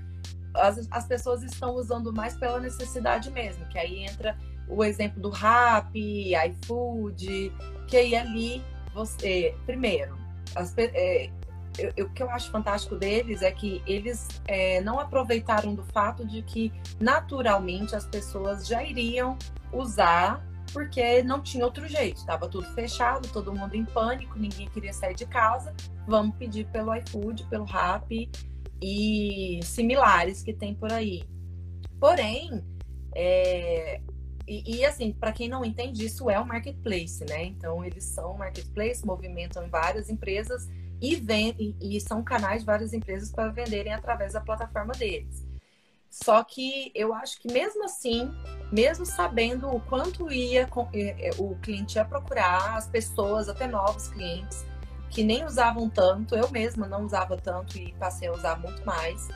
as, as pessoas estão usando mais pela necessidade mesmo, que aí entra o exemplo do Rappi, iFood, que aí ali você, primeiro, as, é, eu, o que eu acho fantástico deles é que eles é, não aproveitaram do fato de que naturalmente as pessoas já iriam usar porque não tinha outro jeito, estava tudo fechado, todo mundo em pânico, ninguém queria sair de casa. Vamos pedir pelo iFood, pelo Rappi e similares que tem por aí. Porém, é, e, e, assim, para quem não entende, isso é um marketplace, né? Então, eles são marketplace, movimentam várias empresas e, vendem, e são canais de várias empresas para venderem através da plataforma deles. Só que eu acho que mesmo assim, mesmo sabendo o quanto ia é, é, o cliente ia procurar, as pessoas, até novos clientes, que nem usavam tanto, eu mesma não usava tanto e passei a usar muito mais,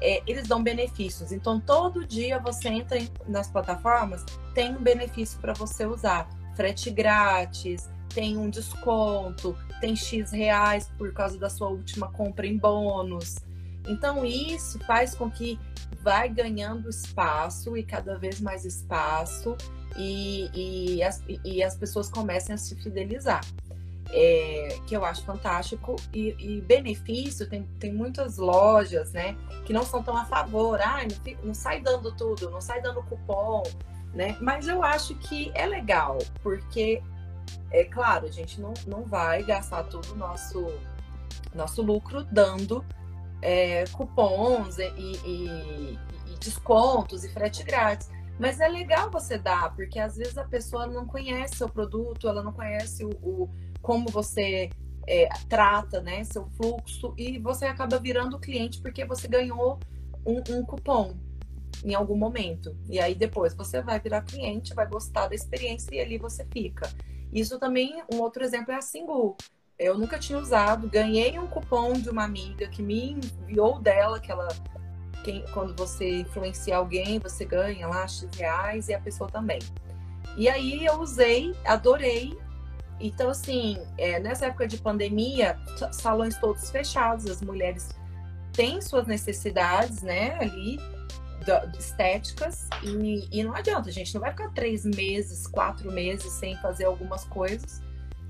é, eles dão benefícios. Então, todo dia você entra nas plataformas, tem um benefício para você usar. Frete grátis, tem um desconto, tem X reais por causa da sua última compra em bônus. Então, isso faz com que vai ganhando espaço e cada vez mais espaço e, e, as, e as pessoas comecem a se fidelizar. É, que eu acho fantástico. E, e, benefício tem, tem muitas lojas né que não são tão a favor. Ah, não, não sai dando tudo não sai dando cupom né. Mas eu acho que é legal porque é claro, a gente não, não vai gastar todo o nosso, nosso lucro dando é, cupons e, e, e, descontos e frete grátis. Mas é legal você dar, porque às vezes a pessoa não conhece seu produto, ela não conhece o, o como você é, trata né, seu fluxo e você acaba virando cliente porque você ganhou um, um cupom em algum momento. E aí depois você vai virar cliente, vai gostar da experiência e ali você fica. Isso também, um outro exemplo é a Singu. Eu nunca tinha usado, ganhei um cupom de uma amiga que me enviou dela, que ela, quem, quando você influencia alguém, você ganha lá X reais e a pessoa também. E aí eu usei, adorei. Então, assim, é, nessa época de pandemia, salões todos fechados, as mulheres têm suas necessidades, né, ali, estéticas e, e não adianta, a gente não vai ficar três meses, quatro meses sem fazer algumas coisas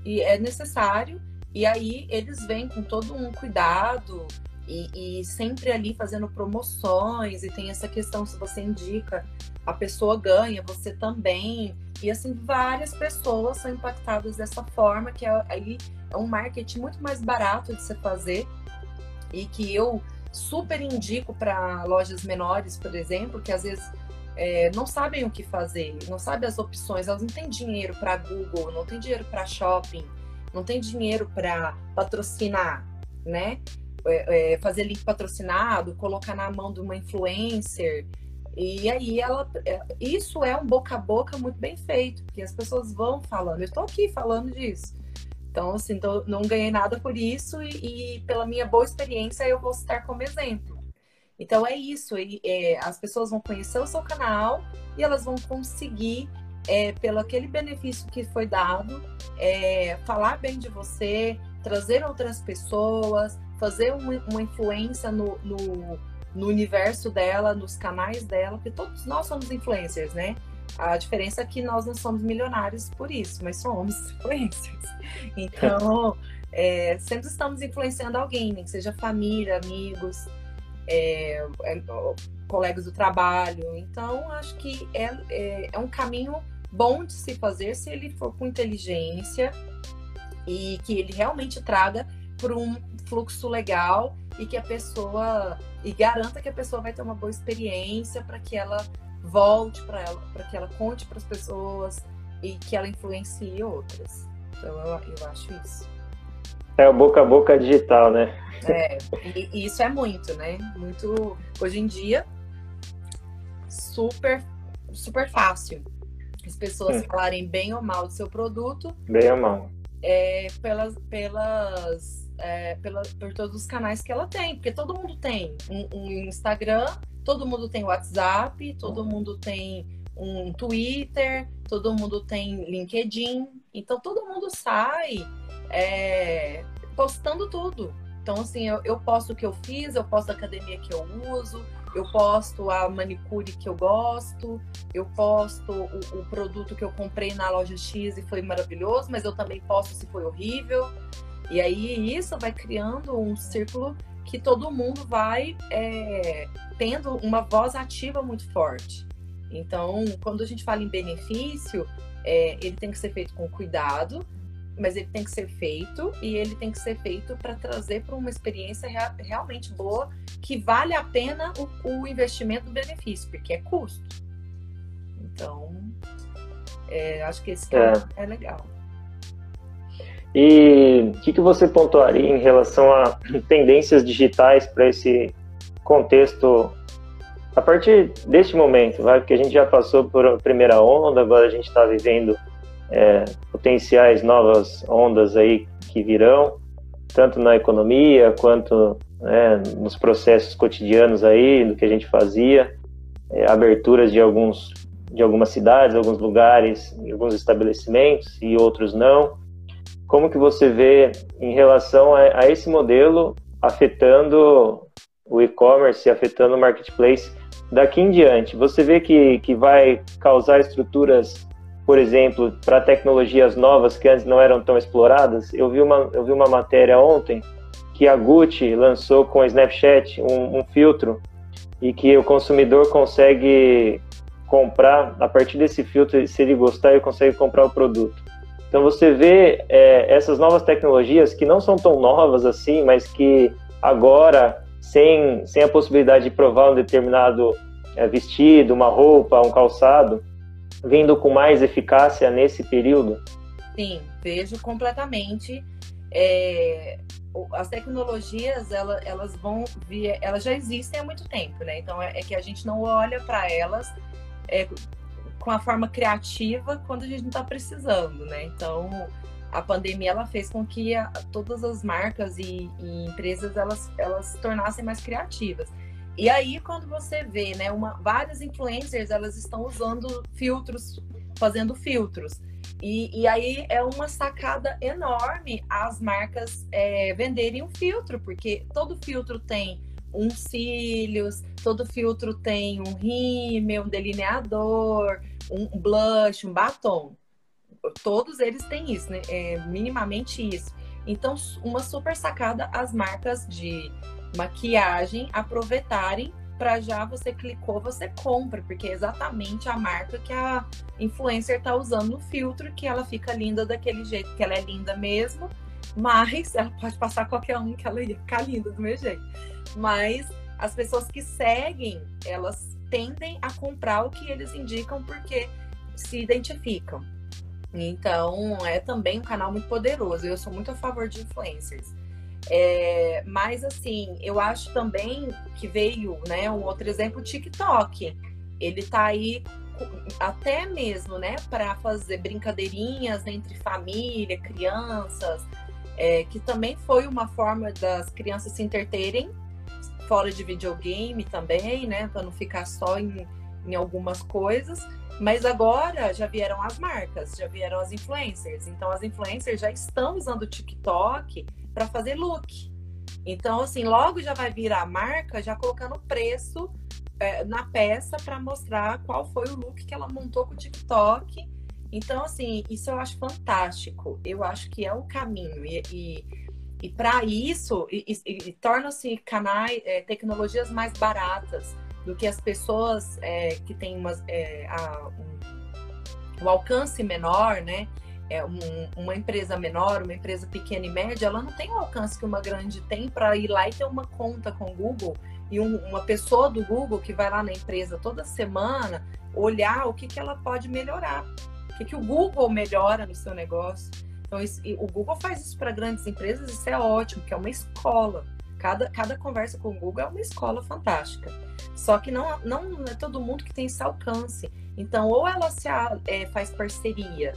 e é necessário. E aí eles vêm com todo um cuidado e, e, sempre ali fazendo promoções, e tem essa questão, se você indica, a pessoa ganha, você também. E assim, várias pessoas são impactadas dessa forma, que é, aí é um marketing muito mais barato de se fazer e que eu super indico para lojas menores, por exemplo, que às vezes é, não sabem o que fazer, não sabem as opções, elas não têm dinheiro para Google, não têm dinheiro para shopping, não têm dinheiro para patrocinar, né? É, é, fazer link patrocinado, colocar na mão de uma influencer. E aí ela. É, isso é um boca a boca muito bem feito, porque as pessoas vão falando. Eu estou aqui falando disso. Então, assim, tô, não ganhei nada por isso e, e, pela minha boa experiência eu vou citar como exemplo. Então é isso, e, é, as pessoas vão conhecer o seu canal e elas vão conseguir, é, pelo aquele benefício que foi dado, é, falar bem de você, trazer outras pessoas, fazer uma, uma influência no, no, no, universo dela, nos canais dela, porque todos nós somos influencers, né? A diferença é que nós não somos milionários por isso, mas somos influencers. Então, é, sempre estamos influenciando alguém, que seja família, amigos, é, é, colegas do trabalho. Então, acho que é, é, é um caminho bom de se fazer se ele for com inteligência e que ele realmente traga para um fluxo legal e que a pessoa e garanta que a pessoa vai ter uma boa experiência para que ela volte para ela, para que ela conte para as pessoas e que ela influencie outras. Então eu, eu acho isso. É o boca a boca digital, né? É, e, e isso é muito, né? Muito hoje em dia super super fácil. As pessoas hum. falarem bem ou mal do seu produto. Bem ou mal é, pelas, pelas, é, pela, por todos os canais que ela tem, porque todo mundo tem um, um Instagram, todo mundo tem WhatsApp, todo mundo tem um Twitter, todo mundo tem LinkedIn, então todo mundo sai é, postando tudo. Então, assim, eu, eu posto o que eu fiz, eu posto a academia que eu uso, eu posto a manicure que eu gosto, eu posto o, o, produto que eu comprei na loja X e foi maravilhoso, mas eu também posto se foi horrível. E aí isso vai criando um círculo que todo mundo vai é, tendo uma voz ativa muito forte. Então, quando a gente fala em benefício, é, ele tem que ser feito com cuidado, mas ele tem que ser feito e ele tem que ser feito para trazer para uma experiência rea realmente boa, que vale a pena o, o investimento do benefício, porque é custo. Então, é, acho que esse é, é legal. E o que, que você pontuaria em relação a tendências digitais para esse contexto a partir deste momento, vai? Porque a gente já passou por a primeira onda, agora a gente está vivendo é, potenciais novas ondas aí que virão, tanto na economia quanto né, nos processos cotidianos aí do que a gente fazia, é, aberturas de alguns de algumas cidades, alguns lugares, alguns estabelecimentos e outros não. Como que você vê em relação a, a esse modelo afetando o e-commerce, afetando o marketplace daqui em diante? Você vê que, que vai causar estruturas por exemplo, para tecnologias novas que antes não eram tão exploradas. Eu vi uma, eu vi uma matéria ontem que a Gucci lançou com o Snapchat um, um filtro e que o consumidor consegue comprar, a partir desse filtro, se ele gostar, ele consegue comprar o produto. Então você vê é, essas novas tecnologias que não são tão novas assim, mas que agora, sem, sem a possibilidade de provar um determinado é, vestido, uma roupa, um calçado, vindo com mais eficácia nesse período? Sim, vejo completamente. É, as tecnologias elas, vão vir, elas já existem há muito tempo, né? Então é, é que a gente não olha para elas é, com a forma criativa quando a gente não está precisando, né? Então a pandemia ela fez com que a, todas as marcas e, e, empresas elas, elas se tornassem mais criativas. E aí, quando você vê, né, uma, várias influencers, elas estão usando filtros, fazendo filtros. E, e aí é uma sacada enorme as marcas é, venderem um filtro, porque todo filtro tem um cílios, todo filtro tem um rímel, um delineador, um blush, um batom. Todos eles têm isso, né? É, minimamente isso. Então, uma super sacada as marcas de maquiagem aproveitarem para já você clicou, você compra, porque é exatamente a marca que a influencer está usando no filtro, que ela fica linda daquele jeito, que ela é linda mesmo, mas ela pode passar qualquer um que ela ia ficar linda do mesmo jeito. Mas as pessoas que seguem, elas tendem a comprar o que eles indicam porque se identificam. Então, é também um canal muito poderoso. Eu sou muito a favor de influencers. É, mas assim, eu acho também que veio, né, um outro exemplo, o TikTok. Ele tá aí até mesmo, né, para fazer brincadeirinhas entre família, crianças, é, que também foi uma forma das crianças se entreterem fora de videogame também, né, para não ficar só em, em algumas coisas. Mas agora já vieram as marcas, já vieram as influencers. Então as influencers já estão usando o TikTok para fazer look. Então, assim, logo já vai vir a marca já colocando preço é, na peça para mostrar qual foi o look que ela montou com o TikTok. Então, assim, isso eu acho fantástico. Eu acho que é o caminho. E, e, e para isso, e, e torna-se canais, é, tecnologias mais baratas do que as pessoas é, que têm umas, é, um, um alcance menor, né? é, um, uma empresa menor, uma empresa pequena e média, ela não tem o alcance que uma grande tem para ir lá e ter uma conta com o Google e um, uma pessoa do Google que vai lá na empresa toda semana olhar o que, que ela pode melhorar, o que, que o Google melhora no seu negócio. Então, isso, o Google faz isso para grandes empresas, isso é ótimo, que é uma escola. Cada, cada conversa com o Google é uma escola fantástica. Só que não, não é todo mundo que tem esse alcance. Então, ou ela se é, faz parceria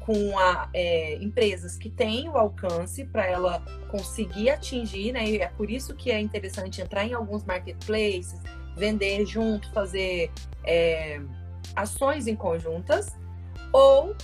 com a, é, empresas que têm o alcance para ela conseguir atingir, né? E é por isso que é interessante entrar em alguns marketplaces, vender junto, fazer é, ações em conjuntas, ou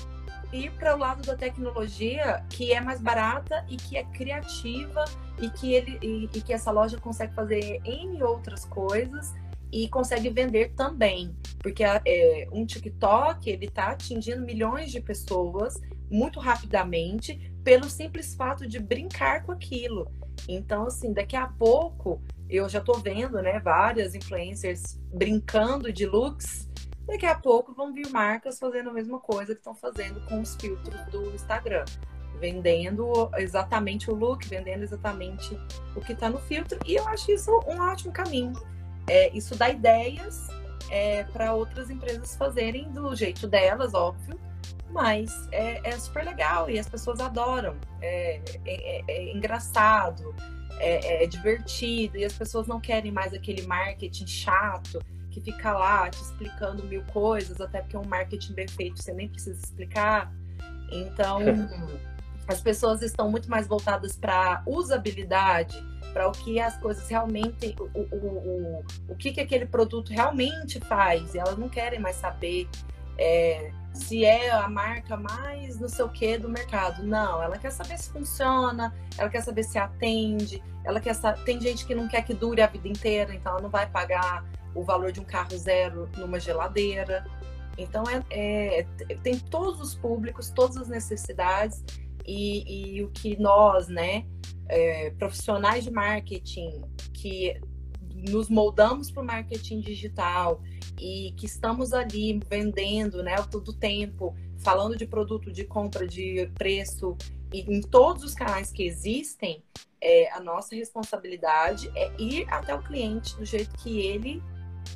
ir para o lado da tecnologia que é mais barata e que é criativa e que ele e, e que essa loja consegue fazer em outras coisas e consegue vender também, porque é, um TikTok ele está atingindo milhões de pessoas muito rapidamente pelo simples fato de brincar com aquilo. Então, assim, daqui a pouco eu já estou vendo, né, várias influencers brincando de looks. Daqui a pouco vão vir marcas fazendo a mesma coisa que estão fazendo com os filtros do Instagram vendendo exatamente o look, vendendo exatamente o que está no filtro. E eu acho isso um ótimo caminho. É, isso dá ideias é, para outras empresas fazerem do jeito delas, óbvio, mas é, é super legal e as pessoas adoram. É, é, é, é engraçado, é, é, divertido e as pessoas não querem mais aquele marketing chato que fica lá te explicando mil coisas, até porque um marketing bem feito você nem precisa explicar. Então, as pessoas estão muito mais voltadas para usabilidade para o que as coisas realmente, o, o, o, o que, que aquele produto realmente faz. E elas não querem mais saber é, se é a marca mais não sei o que do mercado. Não, ela quer saber se funciona, ela quer saber se atende, ela quer tem gente que não quer que dure a vida inteira, então ela não vai pagar o valor de um carro zero numa geladeira. Então é, é tem todos os públicos, todas as necessidades e, e o que nós, né, é, profissionais de marketing que nos moldamos para o marketing digital e que estamos ali vendendo, né, todo tempo, falando de produto, de compra, de preço, e em todos os canais que existem, é, a nossa responsabilidade é ir até o cliente do jeito que ele,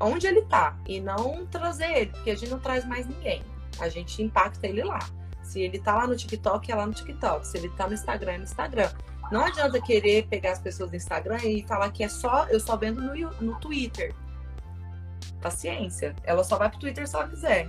onde ele está, e não trazer ele, porque a gente não traz mais ninguém. A gente impacta ele lá. Se ele está lá no TikTok, é lá no TikTok. Se ele está no Instagram, é no Instagram. Não adianta querer pegar as pessoas do Instagram e falar que é só, eu só vendo no, no Twitter. Paciência. Ela só vai pro Twitter se ela quiser.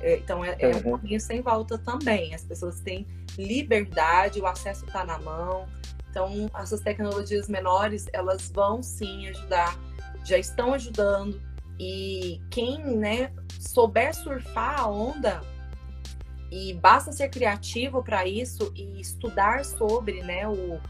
É, então é, é um uhum. caminho sem volta também. As pessoas têm liberdade, o acesso está na mão. Então, essas tecnologias menores, elas vão sim ajudar, já estão ajudando. E quem né, souber surfar a onda, e basta ser criativo para isso e estudar sobre né, o,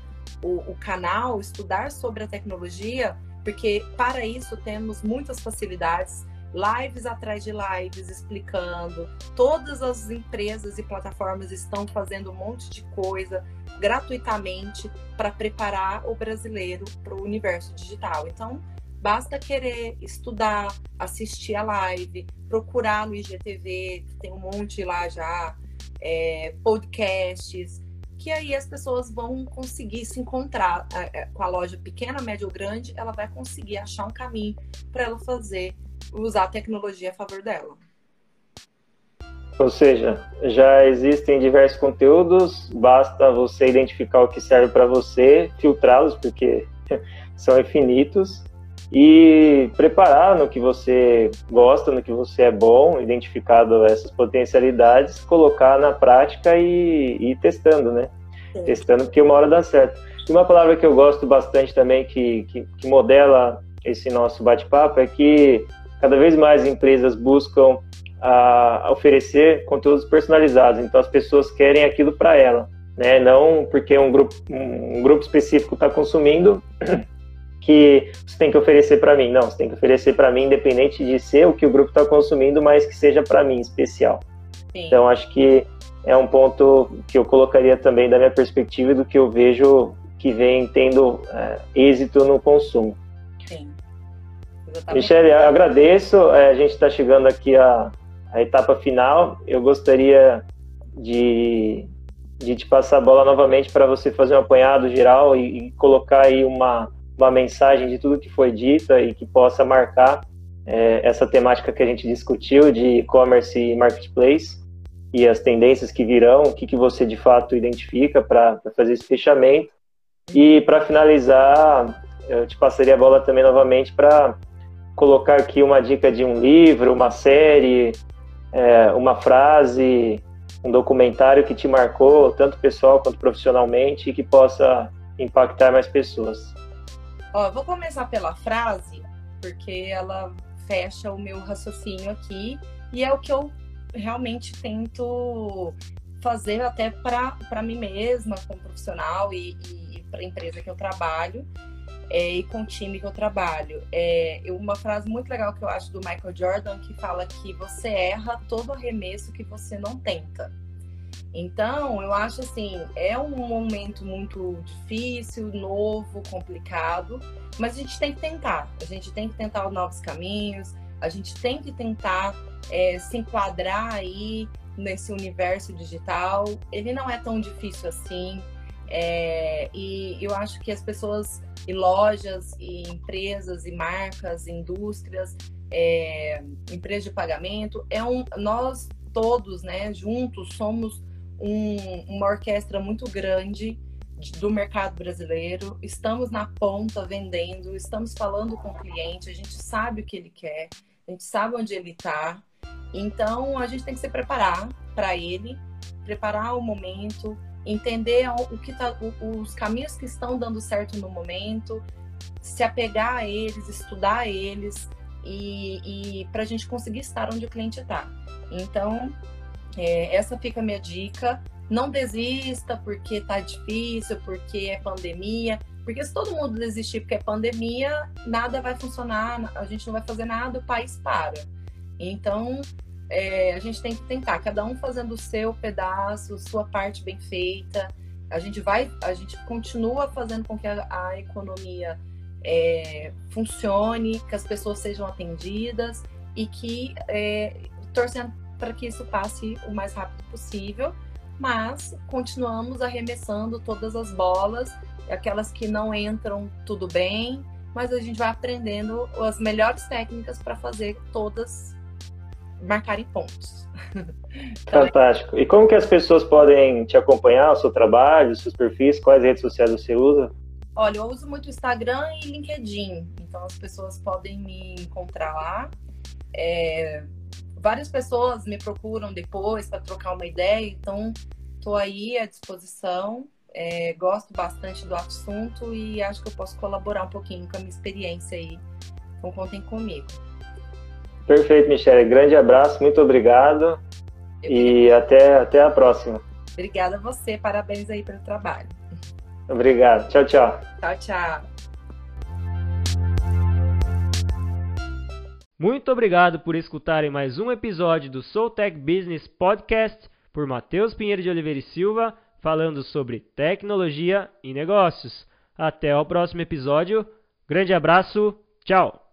o, o, canal, estudar sobre a tecnologia, porque para isso temos muitas facilidades. lives atrás de lives explicando. Todas as empresas e plataformas estão fazendo um monte de coisa gratuitamente para preparar o brasileiro para o universo digital. Então, basta querer estudar, assistir a live, procurar no IGTV, tem um monte lá já, é, podcasts, que aí as pessoas vão conseguir se encontrar é, com a loja pequena, média ou grande, ela vai conseguir achar um caminho para ela fazer usar a tecnologia a favor dela. Ou seja, já existem diversos conteúdos, basta você identificar o que serve para você, filtrá-los, porque são infinitos, e preparar no que você gosta, no que você é bom, identificado essas potencialidades, colocar na prática e, e ir testando, né? Sim. Testando, porque uma hora dá certo. E uma palavra que eu gosto bastante também, que, que, que modela esse nosso bate-papo, é que cada vez mais empresas buscam a, oferecer conteúdos personalizados. Então as pessoas querem aquilo para ela, né? Não porque um grupo, um grupo específico está consumindo que você tem que oferecer para mim. Não, você tem que oferecer para mim, independente de ser o que o grupo está consumindo, mas que seja para mim especial. Sim. Então acho que é um ponto que eu colocaria também da minha perspectiva e do que eu vejo que vem tendo é, êxito no consumo. Sim. Michele, agradeço. É, a gente está chegando aqui à, à, etapa final. Eu gostaria de, de te passar a bola novamente para você fazer um apanhado geral e, e, colocar aí uma, uma mensagem de tudo que foi dito e que possa marcar é, essa temática que a gente discutiu de e-commerce e marketplace e as tendências que virão, o que, que você de fato identifica para fazer esse fechamento. E para finalizar, eu te passaria a bola também novamente para colocar aqui uma dica de um livro, uma série, é, uma frase, um documentário que te marcou, tanto pessoal quanto profissionalmente, e que possa impactar mais pessoas. Ó, vou começar pela frase, porque ela fecha o meu raciocínio aqui, e é o que eu realmente tento fazer até para mim mesma, como profissional e, e para a empresa que eu trabalho, é, e com o time que eu trabalho. É, uma frase muito legal que eu acho do Michael Jordan que fala que você erra todo arremesso que você não tenta. Então, eu acho assim, é um momento muito difícil, novo, complicado, mas a gente tem que tentar. A gente tem que tentar novos caminhos, a gente tem que tentar é, se enquadrar aí nesse universo digital. Ele não é tão difícil assim. É, e eu acho que as pessoas e lojas e empresas e marcas, indústrias, é, empresas de pagamento, é um, nós todos, né, juntos somos um, uma orquestra muito grande do mercado brasileiro. Estamos na ponta vendendo, estamos falando com o cliente, a gente sabe o que ele quer, a gente sabe onde ele está. Então a gente tem que se preparar para ele, preparar o momento, entender o que tá, os caminhos que estão dando certo no momento, se apegar a eles, estudar eles e, e para a gente conseguir estar onde o cliente está. Então, é, essa fica a minha dica. Não desista porque tá difícil, porque é pandemia. Porque se todo mundo desistir porque é pandemia, nada vai funcionar, a gente não vai fazer nada, o país para. Então, é, a gente tem que tentar, cada um fazendo o seu pedaço, sua parte bem feita. A gente vai, a gente continua fazendo com que a, a economia é, funcione, que as pessoas sejam atendidas e que é, torcendo para que isso passe o mais rápido possível, mas continuamos arremessando todas as bolas, aquelas que não entram, tudo bem, mas a gente vai aprendendo as melhores técnicas para fazer todas marcarem pontos. Fantástico. E como que as pessoas podem te acompanhar, o seu trabalho, os seus perfis, quais redes sociais você usa? Olha, eu uso muito Instagram e LinkedIn, então as pessoas podem me encontrar lá. É, várias pessoas me procuram depois para trocar uma ideia, então estou aí à disposição. É, gosto bastante do assunto e acho que eu posso colaborar um pouquinho com a minha experiência aí. Então contem comigo. Perfeito, Michele. Grande abraço, muito obrigado. Eu e até, até a próxima. Obrigada a você, parabéns aí pelo trabalho. Obrigado. Tchau, tchau. Tchau, tchau. Muito obrigado por escutarem mais um episódio do Soul Tech Business Podcast por Matheus Pinheiro de Oliveira e Silva, falando sobre tecnologia e negócios. Até o próximo episódio. Grande abraço. Tchau.